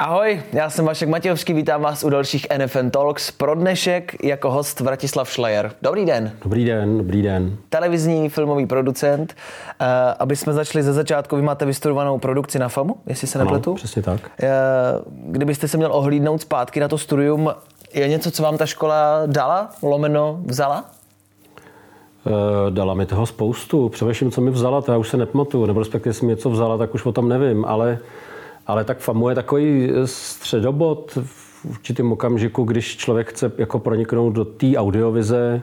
Ahoj, já jsem Vašek Matějovský, vítám vás u dalších NFN Talks. Pro dnešek jako host Vratislav Schleyer. Dobrý den. Dobrý den, dobrý den. Televizní filmový producent. Uh, aby jsme začali ze začátku, vy máte vystudovanou produkci na FAMu, jestli se nepletu? Ano, přesně tak. Uh, kdybyste se měl ohlídnout zpátky na to studium, je něco, co vám ta škola dala, lomeno vzala? Uh, dala mi toho spoustu. Především, co mi vzala, to já už se nepamatuju, nebo respektive, jestli mi něco vzala, tak už o tom nevím, ale ale tak FAMU je takový středobod v určitém okamžiku, když člověk chce jako proniknout do té audiovize,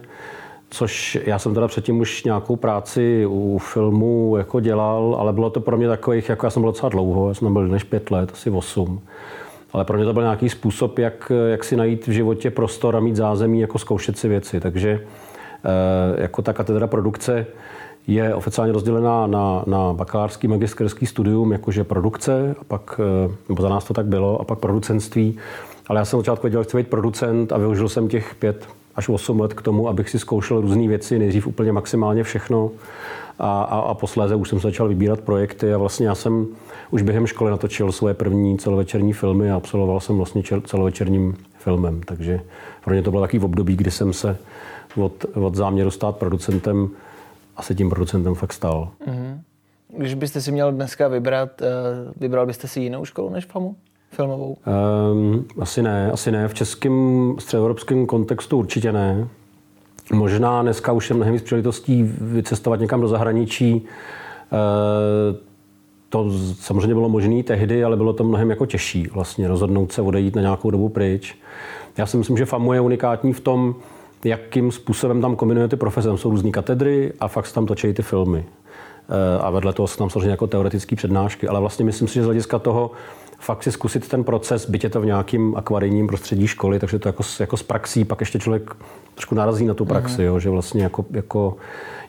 což já jsem teda předtím už nějakou práci u filmu jako dělal, ale bylo to pro mě takových, jako já jsem byl docela dlouho, já jsem byl než pět let, asi osm. Ale pro mě to byl nějaký způsob, jak, jak si najít v životě prostor a mít zázemí, jako zkoušet si věci. Takže eh, jako ta katedra produkce je oficiálně rozdělená na, na bakalářský magisterský studium, jakože produkce, a pak, eh, nebo za nás to tak bylo, a pak producentství. Ale já jsem začátku věděl, že chci být producent a využil jsem těch pět až 8 let k tomu, abych si zkoušel různé věci, nejdřív úplně maximálně všechno a, a, a posléze už jsem začal vybírat projekty a vlastně já jsem už během školy natočil svoje první celovečerní filmy a absolvoval jsem vlastně celovečerním filmem, takže pro mě to bylo takový období, kdy jsem se od, od záměru stát producentem a se tím producentem fakt stal. Mm-hmm. Když byste si měl dneska vybrat, eh, vybral byste si jinou školu než FAMu? Filmovou? Um, asi ne, asi ne. V českém středoevropském kontextu určitě ne. Možná dneska už je mnohem víc příležitostí vycestovat někam do zahraničí. Uh, to samozřejmě bylo možné tehdy, ale bylo to mnohem jako těžší vlastně rozhodnout se odejít na nějakou dobu pryč. Já si myslím, že FAMU je unikátní v tom, jakým způsobem tam kombinuje ty profese. Tam jsou různé katedry a fakt tam točí ty filmy. Eh, a vedle toho jsou tam samozřejmě jako teoretické přednášky. Ale vlastně myslím si, že z hlediska toho fakt si zkusit ten proces, byť je to v nějakým akvarijním prostředí školy, takže to jako, jako z praxí, pak ještě člověk trošku narazí na tu praxi, mm-hmm. jo, že vlastně jako, jako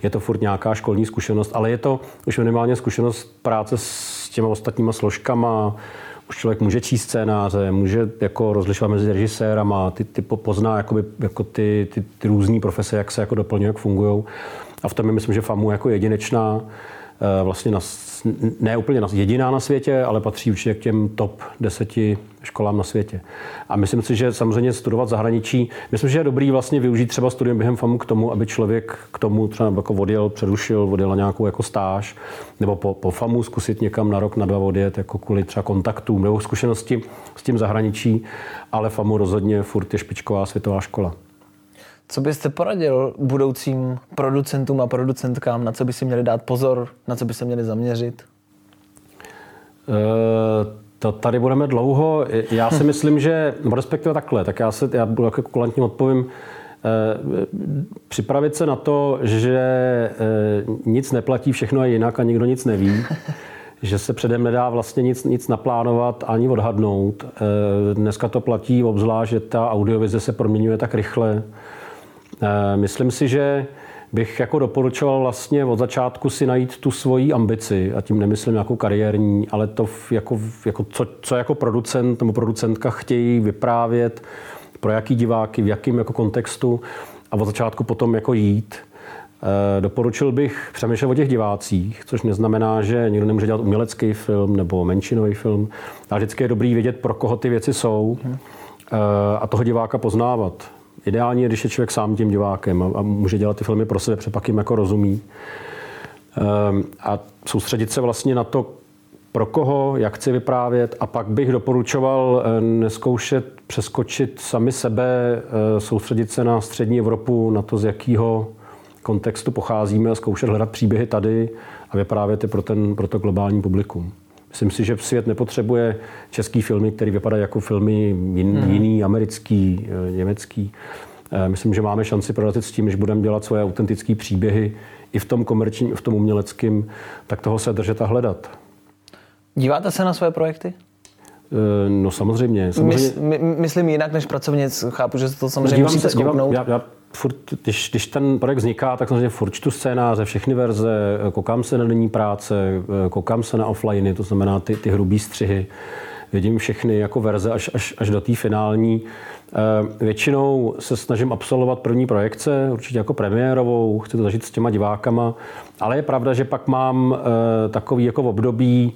je to furt nějaká školní zkušenost, ale je to už minimálně zkušenost práce s těma ostatníma složkama, už člověk může číst scénáře, může jako rozlišovat mezi režisérama, ty, ty pozná jakoby, jako ty, ty, ty různé profese, jak se jako doplňují, jak fungují. A v tom je, myslím, že FAMU jako jedinečná, vlastně na, ne úplně jediná na světě, ale patří určitě k těm top deseti školám na světě. A myslím si, že samozřejmě studovat zahraničí, myslím, že je dobrý vlastně využít třeba studium během FAMu k tomu, aby člověk k tomu třeba jako odjel, přerušil, odjel na nějakou jako stáž, nebo po, po FAMu zkusit někam na rok, na dva odjet, jako kvůli třeba kontaktům nebo zkušenosti s tím zahraničí, ale FAMu rozhodně furt je špičková světová škola. Co byste poradil budoucím producentům a producentkám, na co by si měli dát pozor, na co by se měli zaměřit? Uh to tady budeme dlouho. Já si myslím, že, no respektive takhle, tak já, se, já budu jako kulantně odpovím, eh, připravit se na to, že eh, nic neplatí, všechno je jinak a nikdo nic neví. že se předem nedá vlastně nic, nic naplánovat ani odhadnout. Dneska to platí obzvlášť, že ta audiovize se proměňuje tak rychle. Myslím si, že bych jako doporučoval vlastně od začátku si najít tu svoji ambici, a tím nemyslím nějakou kariérní, ale to jako, jako co, co jako producent nebo producentka chtějí vyprávět, pro jaký diváky, v jakém jako kontextu a od začátku potom jako jít. E, doporučil bych přemýšlet o těch divácích, což neznamená, že někdo nemůže dělat umělecký film nebo menšinový film, ale vždycky je dobrý vědět, pro koho ty věci jsou e, a toho diváka poznávat. Ideální je, když je člověk sám tím divákem a, a může dělat ty filmy pro sebe, protože pak jim jako rozumí. Um, a soustředit se vlastně na to, pro koho, jak chci vyprávět a pak bych doporučoval eh, neskoušet přeskočit sami sebe, eh, soustředit se na střední Evropu, na to, z jakého kontextu pocházíme a zkoušet hledat příběhy tady a vyprávět je pro, ten, pro to globální publikum. Myslím si, že svět nepotřebuje český filmy, které vypadají jako filmy jin, hmm. jiný, americký, eh, německý. Eh, myslím, že máme šanci prorazit s tím, že budeme dělat svoje autentické příběhy i v tom komerčním, i v tom uměleckém, tak toho se držet a hledat. Díváte se na své projekty? Eh, no samozřejmě. samozřejmě. My, my, myslím jinak než pracovnic. Chápu, že to samozřejmě dívám musíte se, dívám, já, já furt, když, když ten projekt vzniká, tak samozřejmě furt čtu scénáře, všechny verze, koukám se na denní práce, koukám se na offline, to znamená ty, ty hrubý střihy, vidím všechny jako verze až, až, až do té finální. Eh, většinou se snažím absolvovat první projekce, určitě jako premiérovou, chci to zažít s těma divákama, ale je pravda, že pak mám eh, takový jako období,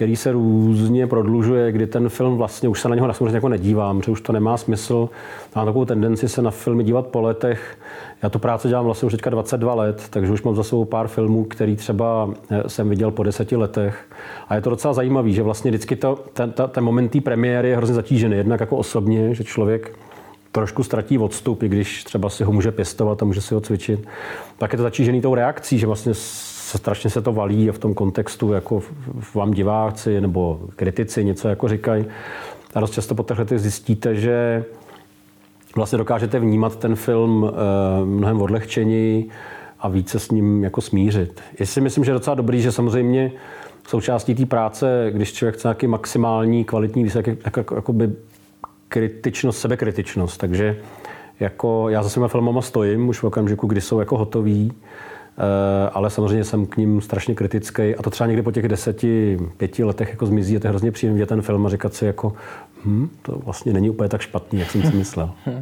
který se různě prodlužuje, kdy ten film vlastně už se na něho na jako nedívám, že už to nemá smysl. Mám takovou tendenci se na filmy dívat po letech. Já tu práci dělám vlastně už teďka 22 let, takže už mám za sebou pár filmů, který třeba eh, jsem viděl po deseti letech. A je to docela zajímavé, že vlastně vždycky to, ten, ta, ten moment té premiéry je hrozně zatížený. Jednak jako osobně, že člověk trošku ztratí odstup, i když třeba si ho může pěstovat a může si ho cvičit. Tak je to zatížený tou reakcí, že vlastně strašně se to valí a v tom kontextu jako vám diváci nebo kritici něco jako říkají. A dost často po těch letech zjistíte, že vlastně dokážete vnímat ten film eh, mnohem odlehčeněji a více s ním jako smířit. Já si myslím, že je docela dobrý, že samozřejmě součástí té práce, když člověk chce nějaký maximální kvalitní výsledek, jako, jako, jako by kritičnost, sebekritičnost. Takže jako já za svýma filmama stojím už v okamžiku, kdy jsou jako hotový, ale samozřejmě jsem k ním strašně kritický a to třeba někdy po těch deseti, pěti letech jako zmizí a to je hrozně příjemné vidět ten film a říkat si jako, hm, to vlastně není úplně tak špatný, jak jsem si myslel. Uh,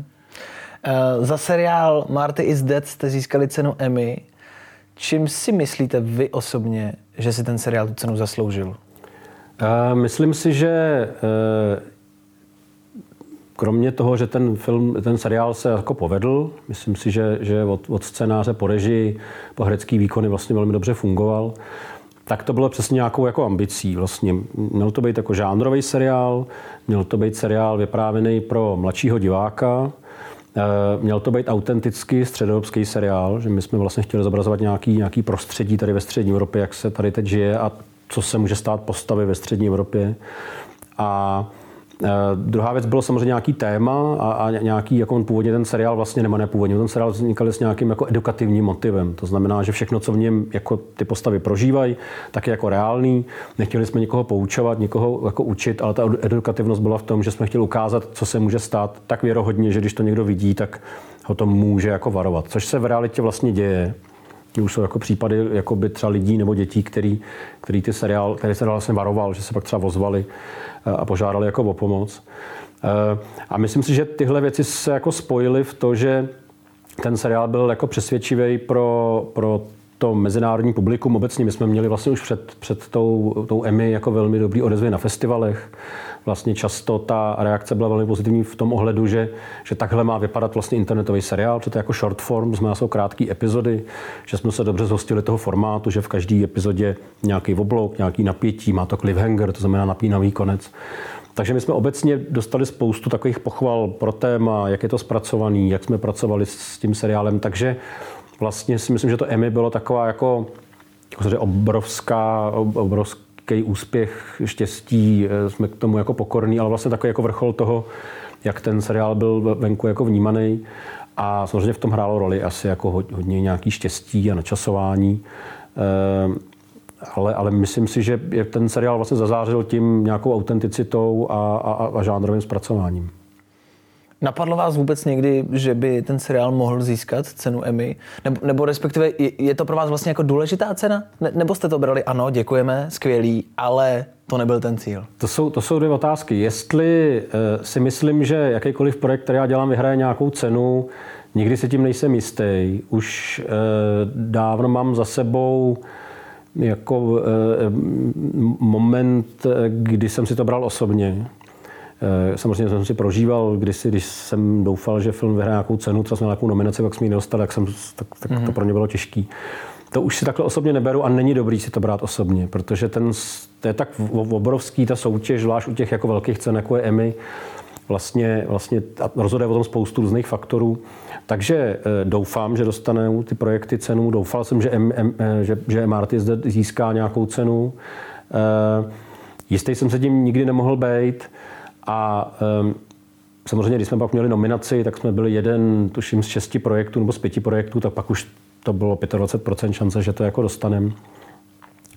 za seriál Marty is Dead jste získali cenu Emmy. Čím si myslíte vy osobně, že si ten seriál tu cenu zasloužil? Uh, myslím si, že kromě toho, že ten film, ten seriál se jako povedl, myslím si, že, že od, od scénáře po režii, po herecký výkony vlastně velmi dobře fungoval, tak to bylo přesně nějakou jako ambicí. Vlastně měl to být jako žánrový seriál, měl to být seriál vyprávěný pro mladšího diváka, eh, Měl to být autentický středoevropský seriál, že my jsme vlastně chtěli zobrazovat nějaký, nějaký prostředí tady ve střední Evropě, jak se tady teď žije a co se může stát postavy ve střední Evropě. A druhá věc bylo samozřejmě nějaký téma a, a nějaký, jako on původně ten seriál vlastně, nebo nepůvodně, ten seriál vznikal s nějakým jako edukativním motivem. To znamená, že všechno, co v něm jako ty postavy prožívají, tak je jako reálný. Nechtěli jsme nikoho poučovat, nikoho jako učit, ale ta edukativnost byla v tom, že jsme chtěli ukázat, co se může stát tak věrohodně, že když to někdo vidí, tak ho to může jako varovat. Což se v realitě vlastně děje. Už jsou jako případy jako by třeba lidí nebo dětí, který, který ty seriál, který seriál vlastně varoval, že se pak třeba ozvali a požádali jako o pomoc. Eh, a myslím si, že tyhle věci se jako spojily v to, že ten seriál byl jako přesvědčivý pro, pro to mezinárodní publikum obecně. My jsme měli vlastně už před, před tou, tou Emmy jako velmi dobrý odezvy na festivalech. Vlastně často ta reakce byla velmi pozitivní v tom ohledu, že, že takhle má vypadat vlastně internetový seriál, že to je jako short form, jsme jsou krátké epizody, že jsme se dobře zhostili toho formátu, že v každé epizodě nějaký oblok, nějaký napětí, má to cliffhanger, to znamená napínavý konec. Takže my jsme obecně dostali spoustu takových pochval pro téma, jak je to zpracovaný, jak jsme pracovali s tím seriálem. Takže vlastně si myslím, že to Emmy bylo taková jako, jako obrovská, obrovský úspěch, štěstí, eh, jsme k tomu jako pokorní, ale vlastně takový jako vrchol toho, jak ten seriál byl venku jako vnímaný. A samozřejmě v tom hrálo roli asi jako hodně nějaký štěstí a načasování. Eh, ale, ale myslím si, že ten seriál vlastně zazářil tím nějakou autenticitou a, a, a žánrovým zpracováním. Napadlo vás vůbec někdy, že by ten seriál mohl získat cenu Emmy? Nebo, nebo respektive je, je to pro vás vlastně jako důležitá cena? Ne, nebo jste to brali, ano, děkujeme, skvělý, ale to nebyl ten cíl? To jsou, to jsou dvě otázky. Jestli uh, si myslím, že jakýkoliv projekt, který já dělám, vyhraje nějakou cenu, nikdy se tím nejsem jistý. Už uh, dávno mám za sebou jako uh, moment, kdy jsem si to bral osobně samozřejmě jsem si prožíval kdysi, když jsem doufal, že film vyhraje nějakou cenu, třeba nějakou nominaci, pak jsem ji nedostal, tak, jsem, tak, tak mm-hmm. to pro ně bylo těžký. To už si takhle osobně neberu a není dobrý si to brát osobně, protože ten, to je tak obrovský, ta soutěž, zvlášť u těch jako velkých cen, jako je Emmy, vlastně, vlastně rozhoduje o tom spoustu různých faktorů. Takže eh, doufám, že dostanou ty projekty cenu. Doufal jsem, že, M, M, eh, že, že MRT zde získá nějakou cenu. Jistý jsem se tím nikdy nemohl být. A um, samozřejmě, když jsme pak měli nominaci, tak jsme byli jeden, tuším, z šesti projektů nebo z pěti projektů, tak pak už to bylo 25% šance, že to jako dostaneme.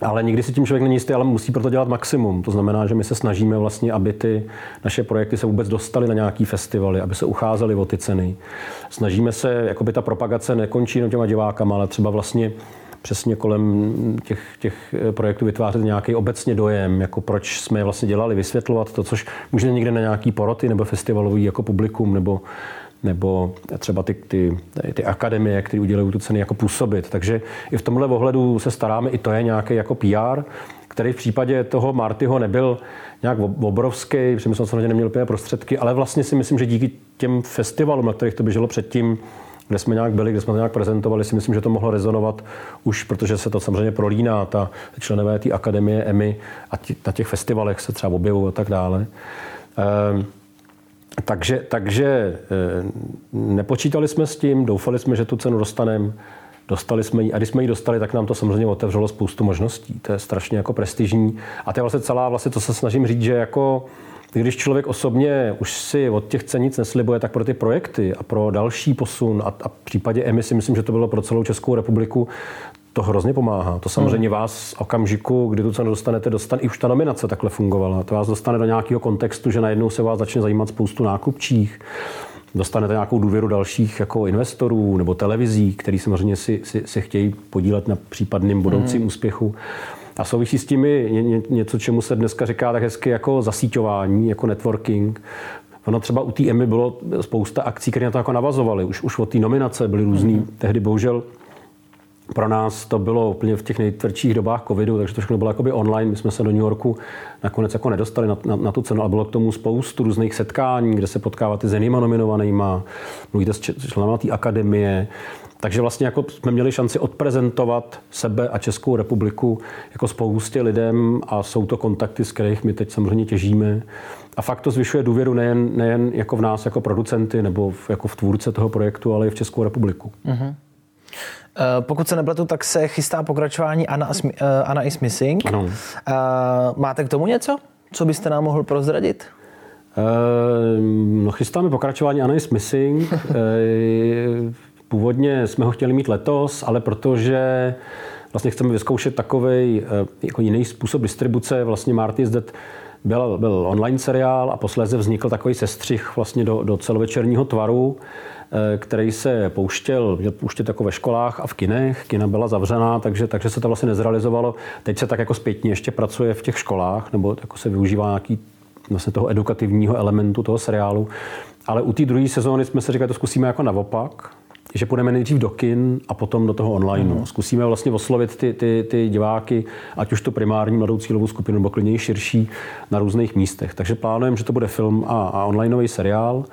Ale nikdy si tím člověk není jistý, ale musí proto dělat maximum. To znamená, že my se snažíme vlastně, aby ty naše projekty se vůbec dostaly na nějaký festivaly, aby se ucházely o ty ceny. Snažíme se, jako by ta propagace nekončí jenom těma divákama, ale třeba vlastně přesně kolem těch, těch projektů vytvářet nějaký obecně dojem, jako proč jsme je vlastně dělali, vysvětlovat to, což může někde na nějaký poroty nebo festivalový jako publikum, nebo, nebo třeba ty, ty, ty akademie, které udělují tu ceny, jako působit. Takže i v tomhle ohledu se staráme, i to je nějaký jako PR. který v případě toho Martyho nebyl nějak obrovský, my jsme samozřejmě neměli úplně prostředky, ale vlastně si myslím, že díky těm festivalům, na kterých to běželo předtím, kde jsme nějak byli, kde jsme to nějak prezentovali, si myslím, že to mohlo rezonovat už, protože se to samozřejmě prolíná, ta členové té akademie EMI a tí, na těch festivalech se třeba objevují a tak dále. Ehm, takže, takže e, nepočítali jsme s tím, doufali jsme, že tu cenu dostaneme, dostali jsme ji a když jsme ji dostali, tak nám to samozřejmě otevřelo spoustu možností. To je strašně jako prestižní a to je vlastně celá, vlastně, co se snažím říct, že jako když člověk osobně už si od těch cen nic neslibuje, tak pro ty projekty a pro další posun a, a v případě emisy, myslím, že to bylo pro celou Českou republiku, to hrozně pomáhá. To samozřejmě hmm. vás v okamžiku, kdy tu cenu dostanete, dostane, i už ta nominace takhle fungovala. To vás dostane do nějakého kontextu, že najednou se vás začne zajímat spoustu nákupčích, dostanete nějakou důvěru dalších jako investorů nebo televizí, který samozřejmě si, si, si chtějí podílet na případným budoucím hmm. úspěchu. A souvisí s tím něco, čemu se dneska říká tak hezky jako zasíťování, jako networking. Ono třeba u té EMI bylo spousta akcí, které na to jako navazovaly. Už, už od té nominace byly různý. Mm-hmm. Tehdy bohužel pro nás to bylo úplně v těch nejtvrdších dobách covidu, takže to všechno bylo jakoby online. My jsme se do New Yorku nakonec jako nedostali na, na, na tu cenu, ale bylo k tomu spoustu různých setkání, kde se potkáváte s jinýma nominovanýma, mluvíte s členama té akademie, takže vlastně jako jsme měli šanci odprezentovat sebe a Českou republiku jako spoustě lidem a jsou to kontakty, z kterých my teď samozřejmě těžíme. A fakt to zvyšuje důvěru nejen, nejen jako v nás, jako producenty nebo v, jako v tvůrce toho projektu, ale i v Českou republiku. Uh-huh. Pokud se nepletu, tak se chystá pokračování Anna, uh, Anna is Missing. Ano. Uh, máte k tomu něco, co byste nám mohl prozradit? No, chystáme pokračování Anna is Missing. Původně jsme ho chtěli mít letos, ale protože vlastně chceme vyzkoušet takový eh, jako jiný způsob distribuce, vlastně Marty Dead byl, byl online seriál a posléze vznikl takový sestřih vlastně do, do celovečerního tvaru, eh, který se pouštěl, měl pouštět jako ve školách a v kinech. Kina byla zavřená, takže, takže se to vlastně nezrealizovalo. Teď se tak jako zpětně ještě pracuje v těch školách, nebo jako se využívá nějaký vlastně toho edukativního elementu toho seriálu. Ale u té druhé sezóny jsme se říkali, to zkusíme jako naopak, že půjdeme nejdřív do kin a potom do toho online. Mm. Zkusíme vlastně oslovit ty, ty, ty diváky, ať už to primární mladou cílovou skupinu, nebo klidně širší na různých místech. Takže plánujeme, že to bude film a, a onlineový seriál.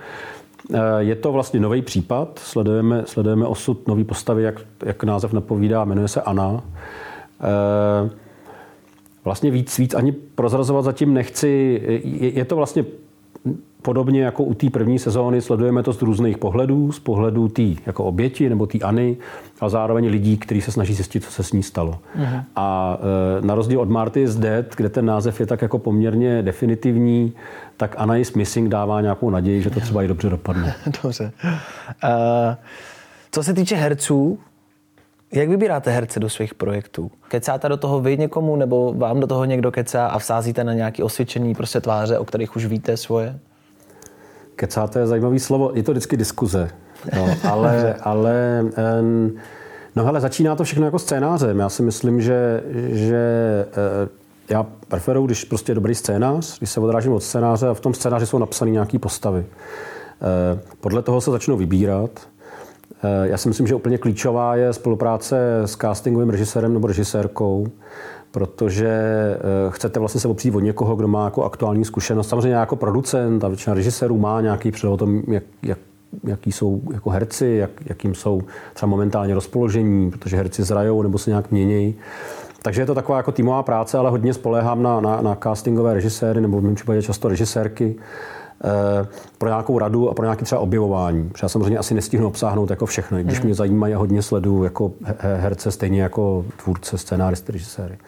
Eh, je to vlastně nový případ, sledujeme, sledujeme osud nový postavy, jak, jak název napovídá, jmenuje se Anna. Eh, vlastně víc, víc ani prozrazovat zatím nechci. Je, je to vlastně Podobně jako u té první sezóny sledujeme to z různých pohledů, z pohledu té jako oběti nebo téAny a zároveň lidí, kteří se snaží zjistit, co se s ní stalo. Uh-huh. A e, na rozdíl od Marty is Dead, kde ten název je tak jako poměrně definitivní, tak Anna is Missing dává nějakou naději, že to třeba i dobře dopadne. dobře. Uh, co se týče herců, jak vybíráte herce do svých projektů? Kecáte do toho vy někomu, nebo vám do toho někdo kecá a vsázíte na nějaký osvědčený prostě tváře, o kterých už víte svoje? Kecáte je zajímavý slovo, je to vždycky diskuze. No, ale, ale no hele, začíná to všechno jako scénářem. Já si myslím, že, že eh, já preferuji, když prostě je dobrý scénář, když se odrážím od scénáře a v tom scénáři jsou napsané nějaké postavy. Eh, podle toho se začnou vybírat. Eh, já si myslím, že úplně klíčová je spolupráce s castingovým režisérem nebo režisérkou, protože eh, chcete vlastně se opřít od někoho, kdo má jako aktuální zkušenost. Samozřejmě jako producent a většina režisérů má nějaký přehled o tom, jak, jak jaký jsou jako herci, jak, jakým jsou třeba momentálně rozpoložení, protože herci zrajou nebo se nějak mění. Takže je to taková jako týmová práce, ale hodně spolehám na, na, na castingové režiséry nebo v mém případě často režisérky, pro nějakou radu a pro nějaké třeba objevování. Protože já samozřejmě asi nestihnu obsáhnout jako všechno, když mhm. mě zajímají a hodně sleduju jako herce, stejně jako tvůrce, scénáristy, režiséry.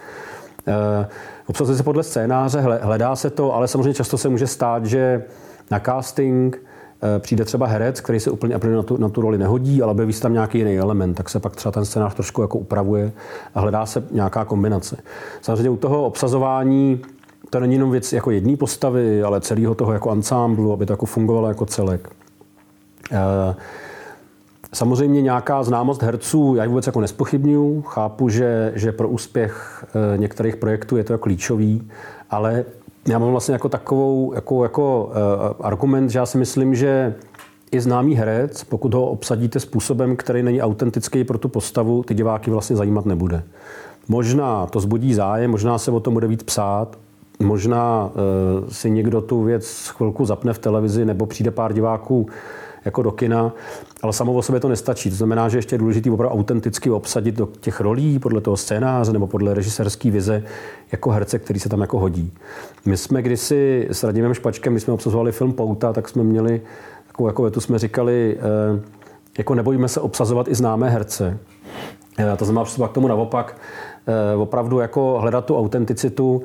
Eh, obsazuje se podle scénáře, hledá se to, ale samozřejmě často se může stát, že na casting eh, přijde třeba herec, který se úplně na tu, na tu roli nehodí, ale se tam nějaký jiný element, tak se pak třeba ten scénář trošku jako upravuje a hledá se nějaká kombinace. Samozřejmě u toho obsazování to není jenom věc jako jedné postavy, ale celého toho jako ansámblu, aby to jako fungovalo jako celek. Eh, samozřejmě nějaká známost herců, já ji vůbec jako nespochybnuju, chápu, že, že pro úspěch eh, některých projektů je to jako klíčový, ale já mám vlastně jako takovou jako, jako uh, argument, že já si myslím, že i známý herec, pokud ho obsadíte způsobem, který není autentický pro tu postavu, ty diváky vlastně zajímat nebude. Možná to zbudí zájem, možná se o tom bude víc psát, možná uh, si někdo tu věc chvilku zapne v televizi nebo přijde pár diváků jako do kina, ale samo o sobě to nestačí. To znamená, že ještě je důležité opravdu autenticky obsadit do těch rolí podle toho scénáře nebo podle režisérské vize jako herce, který se tam jako hodí. My jsme kdysi s Radimem Špačkem, když jsme obsazovali film Pouta, tak jsme měli takovou jako vetu, jsme říkali, eh, jako nebojíme se obsazovat i známé herce. Eh, to znamená k tomu naopak, eh, opravdu jako hledat tu autenticitu.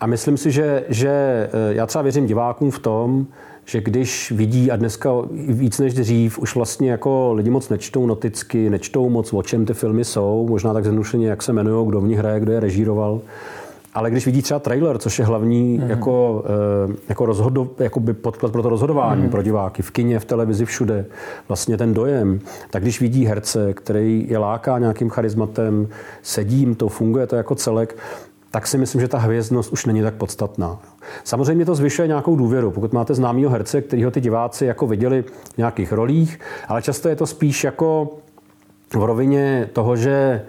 A myslím si, že, že já třeba věřím divákům v tom, že když vidí a dneska víc než dřív už vlastně jako lidi moc nečtou noticky, nečtou moc, o čem ty filmy jsou, možná tak zjednodušeně, jak se jmenují, kdo v nich hraje, kdo je režíroval, ale když vidí třeba trailer, což je hlavní mm. jako, eh, jako, rozhodo, jako by podklad pro to rozhodování mm. pro diváky, v kině, v televizi, všude, vlastně ten dojem, tak když vidí herce, který je láká nějakým charizmatem, sedím, to funguje to jako celek, tak si myslím, že ta hvězdnost už není tak podstatná. Samozřejmě to zvyšuje nějakou důvěru. Pokud máte známého herce, kterýho ty diváci jako viděli v nějakých rolích, ale často je to spíš jako v rovině toho, že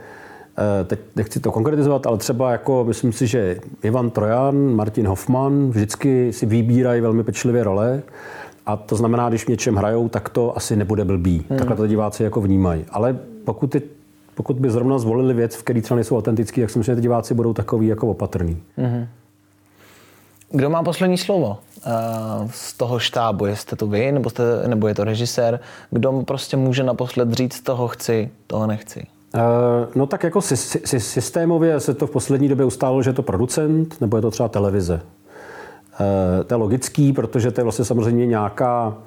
eh, teď nechci to konkretizovat, ale třeba jako myslím si, že Ivan Trojan, Martin Hoffman vždycky si vybírají velmi pečlivě role a to znamená, když v něčem hrajou, tak to asi nebude blbý. Hmm. Takhle to diváci jako vnímají. Ale pokud ty pokud by zrovna zvolili věc, v které třeba nejsou autentický, tak si myslím, že ty diváci budou takový jako opatrný. Mm-hmm. Kdo má poslední slovo uh, z toho štábu? Jste to vy, nebo, jste, nebo je to režisér? Kdo prostě může naposled říct, toho chci, toho nechci? Uh, no tak jako sy- sy- systémově se to v poslední době ustálo, že je to producent, nebo je to třeba televize. Uh, to je logický, protože to je vlastně samozřejmě nějaká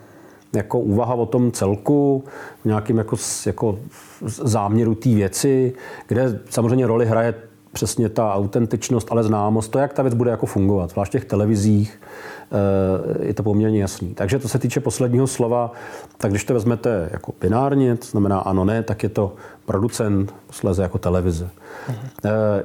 jako úvaha o tom celku, nějakým jako, jako záměru té věci, kde samozřejmě roli hraje přesně ta autentičnost, ale známost, to, jak ta věc bude jako fungovat, zvlášť v těch televizích, eh, je to poměrně jasný. Takže to se týče posledního slova, tak když to vezmete jako binárně, to znamená ano, ne, tak je to producent, posléze jako televize. Mhm.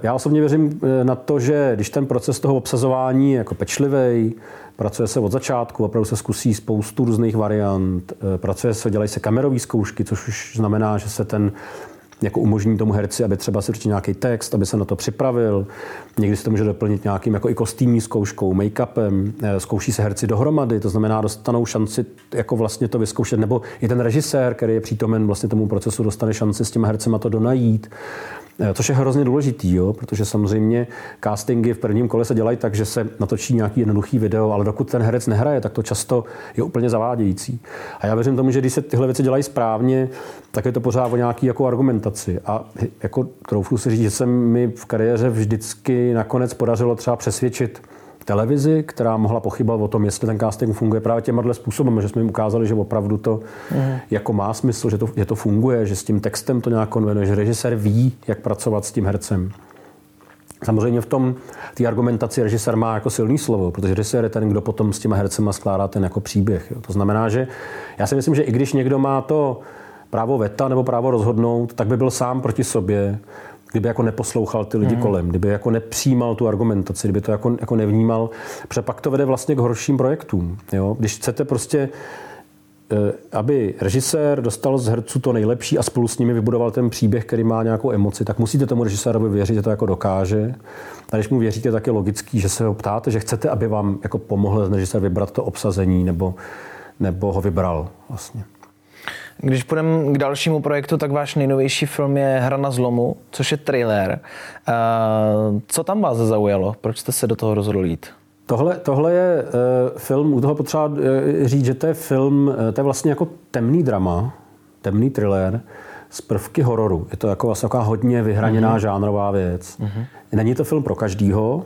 Já osobně věřím eh, na to, že když ten proces toho obsazování je jako pečlivý, pracuje se od začátku, opravdu se zkusí spoustu různých variant, pracuje se, dělají se kamerové zkoušky, což už znamená, že se ten jako umožní tomu herci, aby třeba si určitě nějaký text, aby se na to připravil. Někdy se to může doplnit nějakým jako i kostýmní zkouškou, make-upem. Eh, zkouší se herci dohromady, to znamená, dostanou šanci jako vlastně to vyzkoušet. Nebo i ten režisér, který je přítomen vlastně tomu procesu, dostane šanci s těma hercema to donajít. Eh, což je hrozně důležitý, jo? protože samozřejmě castingy v prvním kole se dělají tak, že se natočí nějaký jednoduchý video, ale dokud ten herec nehraje, tak to často je úplně zavádějící. A já věřím tomu, že když se tyhle věci dělají správně, tak je to pořád o nějaký jako argumentaci. A jako troufnu si říct, že se mi v kariéře vždycky nakonec podařilo třeba přesvědčit televizi, která mohla pochybovat o tom, jestli ten casting funguje právě těma způsobem, že jsme jim ukázali, že opravdu to mm. jako má smysl, že to, že to funguje, že s tím textem to nějak konvenuje, že režisér ví, jak pracovat s tím hercem. Samozřejmě v tom té argumentaci režisér má jako silný slovo, protože režisér je ten, kdo potom s těma hercema skládá ten jako příběh. Jo. To znamená, že já si myslím, že i když někdo má to právo veta nebo právo rozhodnout, tak by byl sám proti sobě, kdyby jako neposlouchal ty lidi hmm. kolem, kdyby jako nepřijímal tu argumentaci, kdyby to jako, jako nevnímal, protože pak to vede vlastně k horším projektům. Jo? Když chcete prostě eh, aby režisér dostal z herců to nejlepší a spolu s nimi vybudoval ten příběh, který má nějakou emoci, tak musíte tomu režisérovi věřit, že to jako dokáže. A když mu věříte, tak je logický, že se ho ptáte, že chcete, aby vám jako pomohl ten režisér vybrat to obsazení nebo, nebo ho vybral vlastně. Když půjdeme k dalšímu projektu, tak váš nejnovější film je Hra na zlomu, což je thriller. Co tam vás zaujalo? Proč jste se do toho rozhodl jít? Tohle, tohle je uh, film, u toho potřeba uh, říct, že to je film, uh, to je vlastně jako temný drama, temný thriller z prvky hororu. Je to jako vlastně taková hodně vyhraněná mm-hmm. žánrová věc. Mm-hmm. Není to film pro každýho, uh,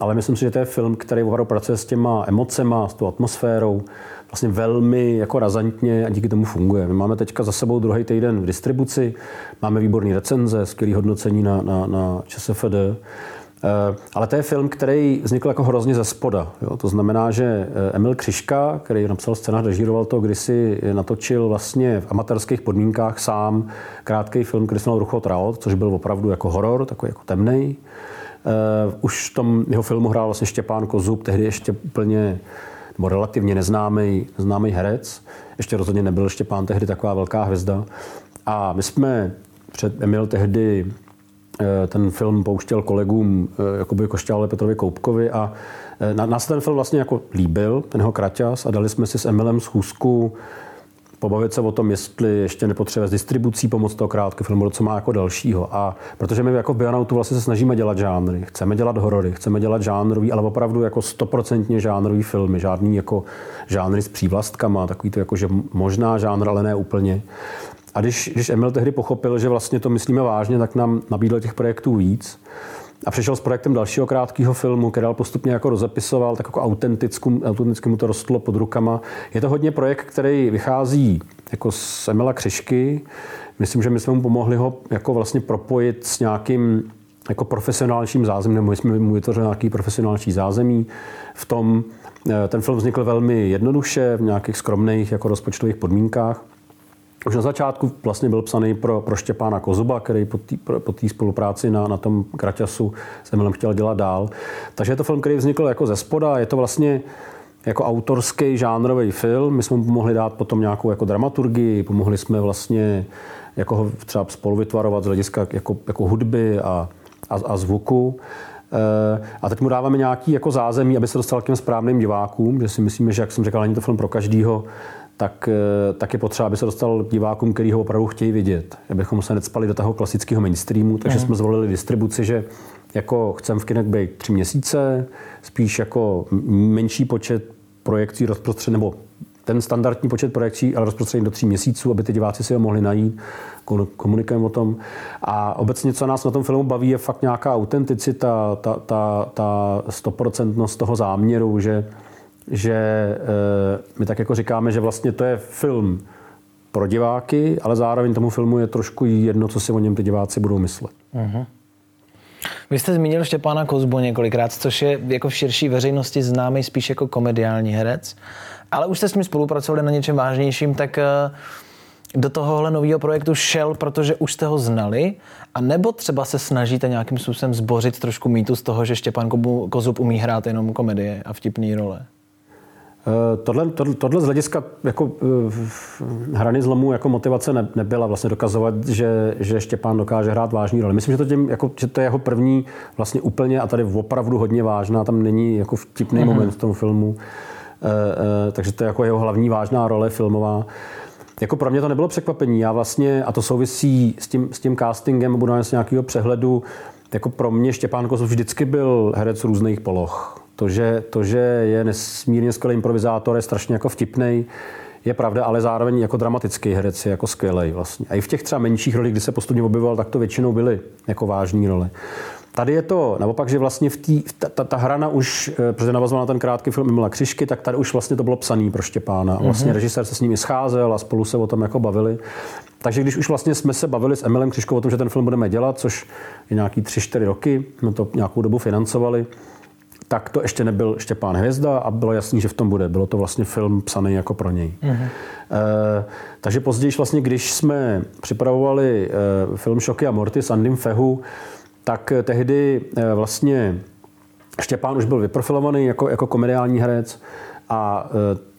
ale myslím si, že to je film, který opravdu pracuje s těma emocema, s tou atmosférou, vlastně velmi jako razantně a díky tomu funguje. My máme teďka za sebou druhý týden v distribuci, máme výborný recenze, skvělý hodnocení na, na, na ČSFD, eh, ale to je film, který vznikl jako hrozně ze spoda. Jo? To znamená, že eh, Emil Křiška, který napsal scénář, režíroval to, kdysi natočil vlastně v amatérských podmínkách sám krátký film, který se jmenoval což byl opravdu jako horor, takový jako temný. Uh, už v tom jeho filmu hrál vlastně Štěpán Kozub, tehdy ještě úplně nebo relativně neznámý, neznámý herec. Ještě rozhodně nebyl Štěpán tehdy taková velká hvězda. A my jsme před Emil tehdy eh, ten film pouštěl kolegům eh, Jakuby Košťále Petrovi Koupkovi a eh, nás ten film vlastně jako líbil, ten jeho kraťas a dali jsme si s Emilem schůzku pobavit se o tom, jestli ještě nepotřebuje s distribucí pomoc toho krátké filmu, co má jako dalšího. A protože my jako v Bionautu vlastně se snažíme dělat žánry, chceme dělat horory, chceme dělat žánrový, ale opravdu jako stoprocentně žánrový filmy, žádný jako žánry s přívlastkama, takový to jako, že možná žánr, ale ne úplně. A když, když Emil tehdy pochopil, že vlastně to myslíme vážně, tak nám nabídl těch projektů víc. A přišel s projektem dalšího krátkého filmu, který postupně jako rozepisoval, tak jako autenticky mu to rostlo pod rukama. Je to hodně projekt, který vychází jako z Emila Křišky. Myslím, že my jsme mu pomohli ho jako vlastně propojit s nějakým jako profesionálním zázemím, nebo jsme mu vytvořili nějaký profesionální zázemí. V tom eh, ten film vznikl velmi jednoduše, v nějakých skromných jako rozpočtových podmínkách. Už na začátku vlastně byl psaný pro, pro Štěpána Kozuba, který po té spolupráci na, na tom Kraťasu s Emilem chtěl dělat dál. Takže je to film, který vznikl jako ze spoda. Je to vlastně jako autorský žánrový film. My jsme mu pomohli dát potom nějakou jako dramaturgii, pomohli jsme vlastně jako ho třeba spolu vytvarovat z hlediska jako, jako hudby a, a, a zvuku. E, a teď mu dáváme nějaký jako zázemí, aby se dostal k těm správným divákům, že si myslíme, že jak jsem řekl, není to film pro každýho, tak, eh, tak je potřeba, aby se dostal divákům, který ho opravdu chtějí vidět. Abychom se necpali do toho klasického mainstreamu, takže mm. jsme zvolili distribuci, že jako chceme v kinech být tři měsíce, spíš jako menší počet projekcí rozprostřed, nebo ten standardní počet projekcí, ale rozprostřený do tří měsíců, aby ty diváci si ho mohli najít, komunikujeme o tom. A obecně, co nás na tom filmu baví, je fakt nějaká autenticita, ta, ta, ta stoprocentnost toho záměru, že že eh, my tak jako říkáme, že vlastně to je film pro diváky, ale zároveň tomu filmu je trošku jedno, co si o něm ty diváci budou myslet. Uh-huh. Vy jste zmínil Štěpána Kozbu několikrát, což je jako v širší veřejnosti známý spíš jako komediální herec, ale už jste s ním spolupracovali na něčem vážnějším, tak eh, do tohohle nového projektu šel, protože už jste ho znali, a nebo třeba se snažíte nějakým způsobem zbořit trošku mýtu z toho, že Štěpán Kozub umí hrát jenom komedie a vtipný role? Eh, tohle, tohle, tohle z hlediska jako eh, hrany zlomu jako motivace ne, nebyla vlastně dokazovat, že, že Štěpán dokáže hrát vážný roli. Myslím, že to, tím, jako, že to je jeho první vlastně úplně a tady opravdu hodně vážná, tam není jako vtipný mm-hmm. moment v tom filmu, e, e, takže to je jako jeho hlavní vážná role filmová. Jako pro mě to nebylo překvapení. Já vlastně, a to souvisí s tím, s tím castingem, budu z nějakého přehledu, jako pro mě Štěpán Kozov vždycky byl herec různých poloh. To že, to, že je nesmírně skvělý improvizátor, je strašně jako vtipný, je pravda, ale zároveň jako dramatický herec je jako skvělý vlastně. A i v těch třeba menších rolích, kdy se postupně objevoval, tak to většinou byly jako vážné role. Tady je to naopak, že vlastně v tý, ta, ta, ta hrana už, eh, protože navazovala na ten krátký film Mila Křišky, tak tady už vlastně to bylo psaný pro Štěpána. Vlastně mm-hmm. režisér se s nimi scházel a spolu se o tom jako bavili. Takže když už vlastně jsme se bavili s Emilem Křiškou o tom, že ten film budeme dělat, což je nějaký 3-4 roky, jsme to nějakou dobu financovali, tak to ještě nebyl Štěpán Hvězda a bylo jasný, že v tom bude. Bylo to vlastně film psaný jako pro něj. Mm-hmm. E, takže později, vlastně, když jsme připravovali e, film Šoky a Morty s Andym Fehu, tak tehdy e, vlastně Štěpán už byl vyprofilovaný jako, jako komediální herec a e,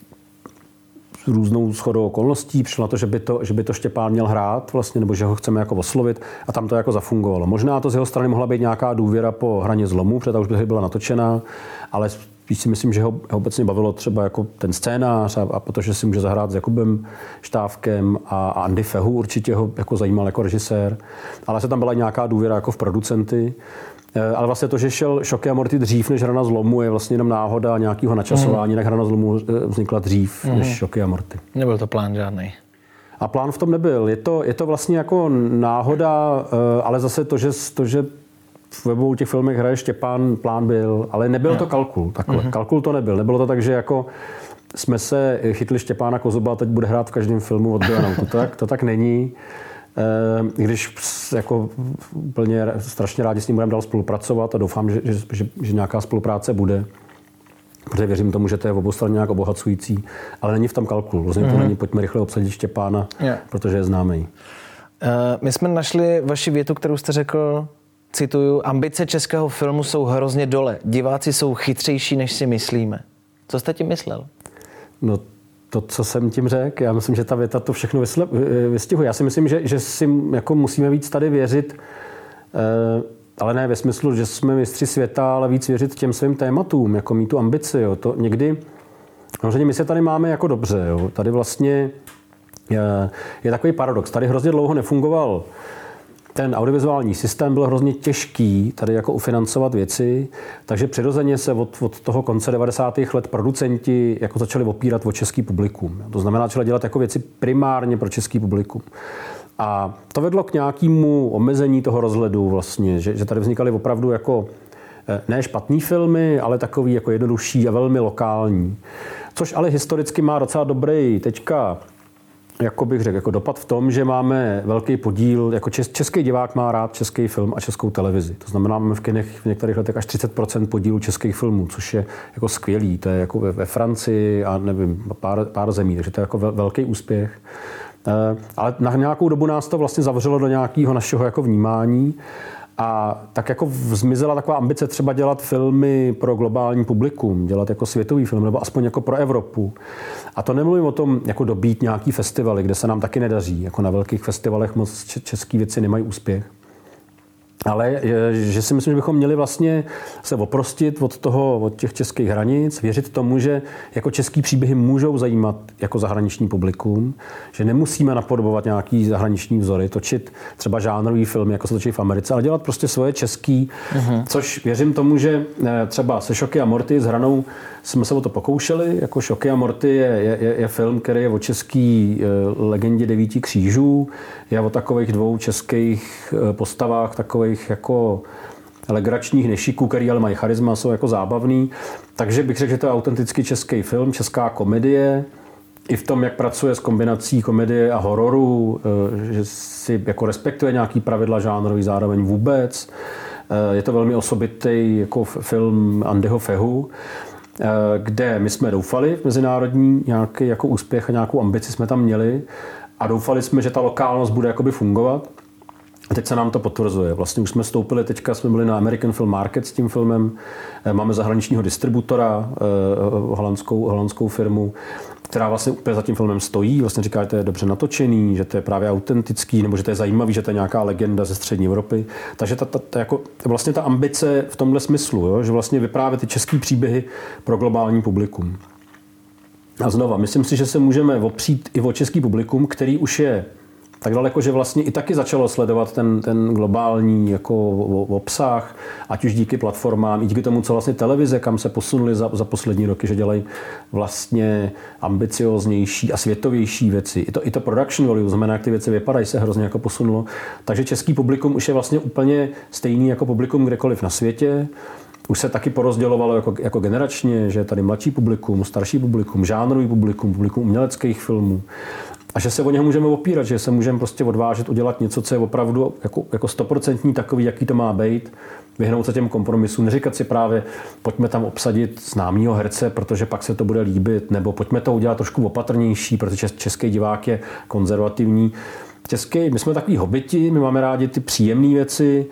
různou shodou okolností přišlo na to, že by to, že by to Štěpán měl hrát vlastně, nebo že ho chceme jako oslovit a tam to jako zafungovalo. Možná to z jeho strany mohla být nějaká důvěra po hraně zlomu, protože ta už by byla natočená, ale spíš si myslím, že ho, ho obecně bavilo třeba jako ten scénář a, a protože si může zahrát s Jakubem Štávkem a, a Andy Fehu určitě ho jako zajímal jako režisér, ale se tam byla nějaká důvěra jako v producenty. Eh, ale vlastně to, že šel Šoky a Morty dřív než Hrana zlomu, je vlastně jenom náhoda nějakého načasování, mm. tak Hrana zlomu eh, vznikla dřív mm. než Šoky a Morty. Nebyl to plán žádný. A plán v tom nebyl. Je to, je to vlastně jako náhoda, eh, ale zase to, že, to, že v obou těch filmech hraje Štěpán, plán byl, ale nebyl to kalkul. Takhle. Mm-hmm. Kalkul to nebyl. Nebylo to tak, že jako jsme se chytli Štěpána Kozuba a teď bude hrát v každém filmu od To tak, to tak není. Eh, když jako úplně strašně rádi s ním budeme dál spolupracovat a doufám, že, že, že, že nějaká spolupráce bude protože věřím tomu, že to je v obou stran nějak obohacující, ale není v tom kalkul. Vlastně mm-hmm. to mhm. není, pojďme rychle obsadit Štěpána, yeah. protože je známý. Uh, my jsme našli vaši větu, kterou jste řekl, cituju, ambice českého filmu jsou hrozně dole. Diváci jsou chytřejší, než si myslíme. Co jste tím myslel? No to, co jsem tím řekl, já myslím, že ta věta to všechno vystihuje. Já si myslím, že, že si jako musíme víc tady věřit, eh, ale ne ve smyslu, že jsme mistři světa, ale víc věřit těm svým tématům, jako mít tu ambici. Jo. To někdy, samozřejmě my se tady máme jako dobře. Jo. Tady vlastně je, je takový paradox. Tady hrozně dlouho nefungoval ten audiovizuální systém byl hrozně těžký tady jako ufinancovat věci, takže přirozeně se od, od toho konce 90. let producenti jako začali opírat o český publikum. To znamená, začali dělat jako věci primárně pro český publikum. A to vedlo k nějakému omezení toho rozhledu vlastně, že, že tady vznikaly opravdu jako eh, ne špatný filmy, ale takový jako jednodušší a velmi lokální. Což ale historicky má docela dobrý teďka jako bych řekl, jako dopad v tom, že máme velký podíl, jako český divák má rád český film a českou televizi. To znamená, máme v kinech v některých letech až 30% podílu českých filmů, což je jako skvělý. To je jako ve, ve Francii a nevím, pár, pár zemí, takže to je jako velký úspěch. Eh, ale na nějakou dobu nás to vlastně zavřelo do nějakého našeho jako vnímání. A tak jako zmizela taková ambice třeba dělat filmy pro globální publikum, dělat jako světový film, nebo aspoň jako pro Evropu. A to nemluvím o tom, jako dobít nějaký festivaly, kde se nám taky nedaří. Jako na velkých festivalech moc české věci nemají úspěch. Ale že si myslím, že bychom měli vlastně se oprostit od toho, od těch českých hranic, věřit tomu, že jako český příběhy můžou zajímat jako zahraniční publikum, že nemusíme napodobovat nějaký zahraniční vzory, točit třeba žánrový film, jako se točí v Americe, ale dělat prostě svoje český, uh-huh. což věřím tomu, že eh, třeba se Šoky a Morty s hranou jsme se o to pokoušeli. Jako Šoky a Morty je, je, je film, který je o český eh, legendě devíti křížů. Je o takových dvou českých postavách, takových jako legračních nešiků, který ale mají charisma, jsou jako zábavný. Takže bych řekl, že to je autenticky český film, česká komedie. I v tom, jak pracuje s kombinací komedie a hororu, eh, že si jako respektuje nějaký pravidla žánrový zároveň vůbec. Je to velmi osobitý jako film Andyho Fehu. Eh, kde my jsme doufali v mezinárodní nějaký jako úspěch a nějakou ambici jsme tam měli a doufali jsme, že ta lokálnost bude jakoby fungovat. A teď se nám to potvrzuje. Vlastně už jsme stoupili, teďka jsme byli na American Film Market s tím filmem, eh, máme zahraničního distributora, eh, holandskou, holandskou firmu, která vlastně úplně za tím filmem stojí, vlastně říká, že to je dobře natočený, že to je právě autentický, nebo že to je zajímavý, že to je nějaká legenda ze střední Evropy. Takže ta, ta, ta, jako, vlastně ta ambice v tomhle smyslu, jo, že vlastně vyprávět ty české příběhy pro globální publikum. A znova, myslím si, že se můžeme opřít i o český publikum, který už je tak daleko, že vlastně i taky začalo sledovat ten, ten globální jako obsah, ať už díky platformám, i díky tomu, co vlastně televize, kam se posunuli za, za poslední roky, že dělají vlastně ambicioznější a světovější věci. I to, i to production value, znamená, jak ty věci vypadají, se hrozně jako posunulo. Takže český publikum už je vlastně úplně stejný jako publikum kdekoliv na světě. Už se taky porozdělovalo jako, jako generačně, že tady mladší publikum, starší publikum, žánrový publikum, publikum uměleckých filmů a že se o něho můžeme opírat, že se můžeme prostě odvážet udělat něco, co je opravdu jako, jako takový, jaký to má být, vyhnout se těm kompromisům, neříkat si právě, pojďme tam obsadit známého herce, protože pak se to bude líbit, nebo pojďme to udělat trošku opatrnější, protože český divák je konzervativní. Český, my jsme takový hobiti, my máme rádi ty příjemné věci,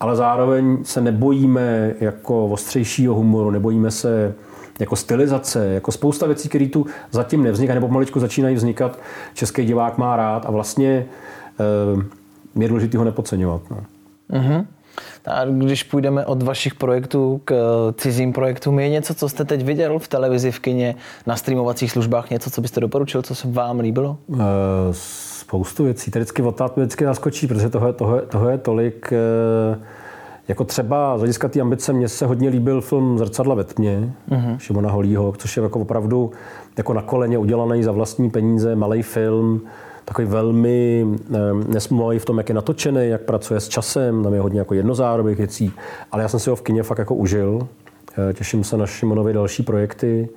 ale zároveň se nebojíme jako ostřejšího humoru, nebojíme se jako stylizace, jako spousta věcí, které tu zatím nevznikají, nebo pomaličku začínají vznikat, český divák má rád a vlastně e, je důležité ho nepodceňovat. No. Mm-hmm. A když půjdeme od vašich projektů k cizím projektům, je něco, co jste teď viděl v televizi, v kině, na streamovacích službách, něco, co byste doporučil, co se vám líbilo? E, spoustu věcí. Tady vždycky otát vždycky naskočí, protože toho, toho, toho je tolik. E, jako třeba z hlediska té ambice mně se hodně líbil film Zrcadla ve tmě, uh-huh. Šimona Holího, což je jako opravdu jako na koleně udělaný za vlastní peníze, malý film, takový velmi nesmluvý v tom, jak je natočený, jak pracuje s časem, tam je hodně jako jednozárodných věcí, ale já jsem si ho v kině fakt jako užil. Eh, těším se na Šimonovi další projekty.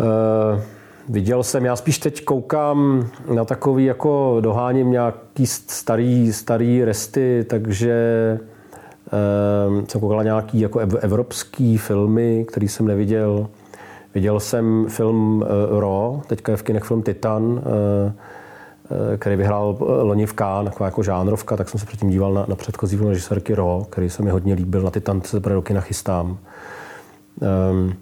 Uh, viděl jsem, já spíš teď koukám na takový, jako doháním nějaký starý, starý resty, takže Ehm, jsem koukal nějaký jako evropský filmy, který jsem neviděl. Viděl jsem film uh, Raw, teďka je v kinech film Titan, uh, který vyhrál loni v Cannes, taková jako žánrovka, tak jsem se předtím díval na, na předchozí film režisérky Raw, který se mi hodně líbil, na Titan se teprve do kina chystám. Um,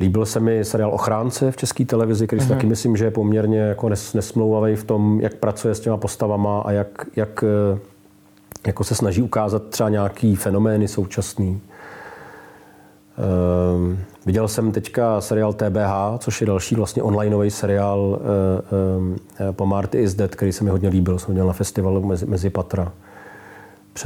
Líbil se mi seriál Ochránce v české televizi, který si taky myslím, že je poměrně jako nes, nesmlouvavý v tom, jak pracuje s těma postavama a jak, jak eh, jako se snaží ukázat třeba nějaký fenomény současný. Um, viděl jsem teďka seriál TBH, což je další vlastně onlineový seriál um, po Marty is Dead, který se mi hodně líbil. Jsem dělal na festivalu mezi, mezi Patra.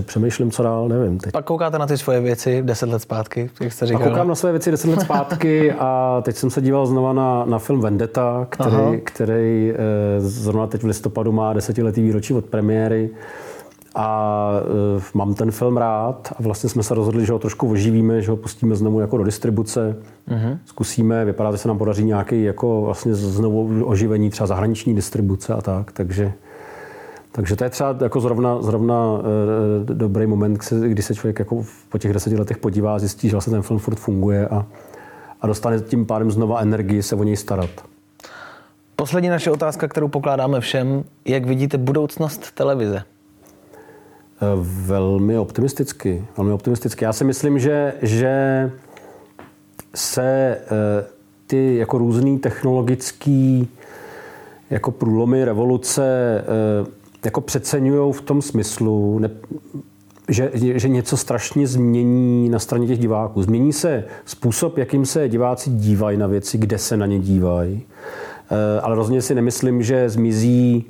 Přemýšlím, co dál, nevím. Teď. Pak koukáte na ty svoje věci deset let zpátky, jak jste říkal. A koukám na své věci deset let zpátky a teď jsem se díval znova na, na film Vendetta, který, který eh, zrovna teď v listopadu má desetiletý výročí od premiéry. A uh, mám ten film rád a vlastně jsme se rozhodli, že ho trošku oživíme, že ho pustíme znovu jako do distribuce. Uh-huh. Zkusíme, vypadá, že se nám podaří nějaký jako vlastně znovu oživení třeba zahraniční distribuce a tak, takže takže to je třeba jako zrovna, zrovna e, dobrý moment, kdy se člověk jako po těch deseti letech podívá a zjistí, že vlastně ten film furt funguje a, a dostane tím pádem znova energii se o něj starat. Poslední naše otázka, kterou pokládáme všem. Jak vidíte budoucnost televize? Velmi optimisticky. Velmi optimisticky. Já si myslím, že, že se eh, ty jako různý technologický jako průlomy, revoluce eh, jako přeceňují v tom smyslu, ne, že, že něco strašně změní na straně těch diváků. Změní se způsob, jakým se diváci dívají na věci, kde se na ně dívají. Eh, ale rozhodně si nemyslím, že zmizí,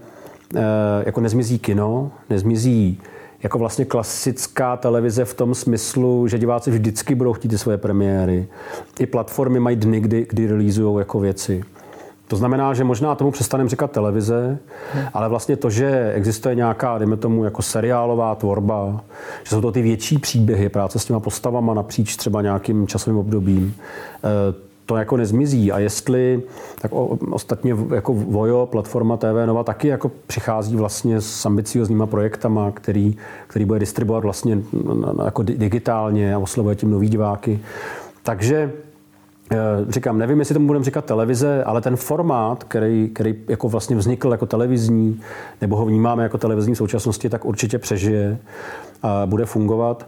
jako nezmizí kino, nezmizí jako vlastně klasická televize v tom smyslu, že diváci vždycky budou chtít ty svoje premiéry. I platformy mají dny, kdy, kdy releazují jako věci. To znamená, že možná tomu přestaneme říkat televize, ale vlastně to, že existuje nějaká, dejme tomu, jako seriálová tvorba, že jsou to ty větší příběhy, práce s těma postavama napříč třeba nějakým časovým obdobím, eh, to jako nezmizí. A jestli, tak o, ostatně jako Vojo, platforma TV Nova, taky jako přichází vlastně s ambiciozníma projektama, který, který bude distribuovat vlastně jako digitálně a oslovuje tím nový diváky. Takže eh, říkám, nevím, jestli tomu budeme říkat televize, ale ten formát, který, který jako vlastně vznikl jako televizní, nebo ho vnímáme jako televizní v současnosti, tak určitě přežije a bude fungovat.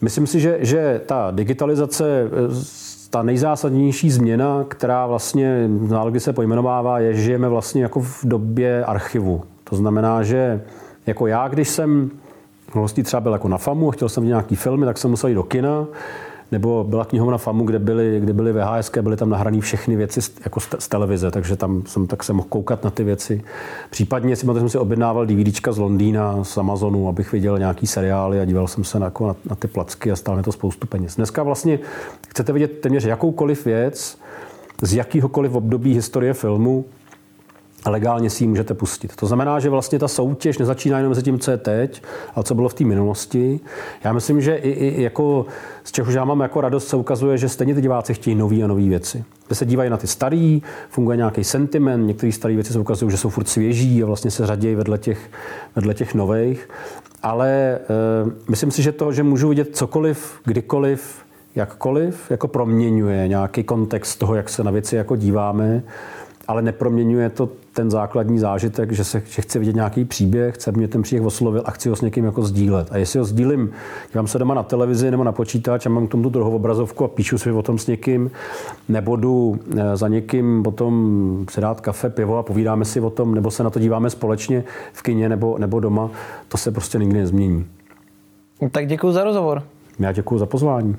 Myslím si, že, že ta digitalizace eh, ta nejzásadnější změna, která vlastně nálogy se pojmenovává, je, že žijeme vlastně jako v době archivu. To znamená, že jako já, když jsem vlastně třeba byl jako na FAMu, chtěl jsem vidět nějaký filmy, tak jsem musel jít do kina, nebo byla knihovna FAMu, kde byly, kde byly VHS, byly tam nahrané všechny věci z, jako z, televize, takže tam jsem, tak jsem mohl koukat na ty věci. Případně si, jsem si objednával DVDčka z Londýna, z Amazonu, abych viděl nějaký seriály a díval jsem se na, jako na, na ty placky a stále to spoustu peněz. Dneska vlastně chcete vidět téměř jakoukoliv věc z jakýhokoliv období historie filmu, legálně si ji můžete pustit. To znamená, že vlastně ta soutěž nezačíná jenom se tím, co je teď, ale co bylo v té minulosti. Já myslím, že i, i jako z čehož já mám jako radost, se ukazuje, že stejně ty diváci chtějí nové a nové věci. Kde se dívají na ty starý, funguje nějaký sentiment, některé staré věci se ukazují, že jsou furt svěží a vlastně se řadějí vedle těch, vedle těch nových. Ale e, myslím si, že to, že můžu vidět cokoliv, kdykoliv, jakkoliv, jako proměňuje nějaký kontext toho, jak se na věci jako díváme ale neproměňuje to ten základní zážitek, že, se, že chci vidět nějaký příběh, aby mě ten příběh oslovil a chci ho s někým jako sdílet. A jestli ho sdílím, dívám se doma na televizi nebo na počítač a mám k tomu tu druhou obrazovku a píšu si o tom s někým, nebo jdu eh, za někým potom si dát kafe, pivo a povídáme si o tom, nebo se na to díváme společně v kině nebo, nebo doma, to se prostě nikdy nezmění. Tak děkuji za rozhovor. Já děkuji za pozvání.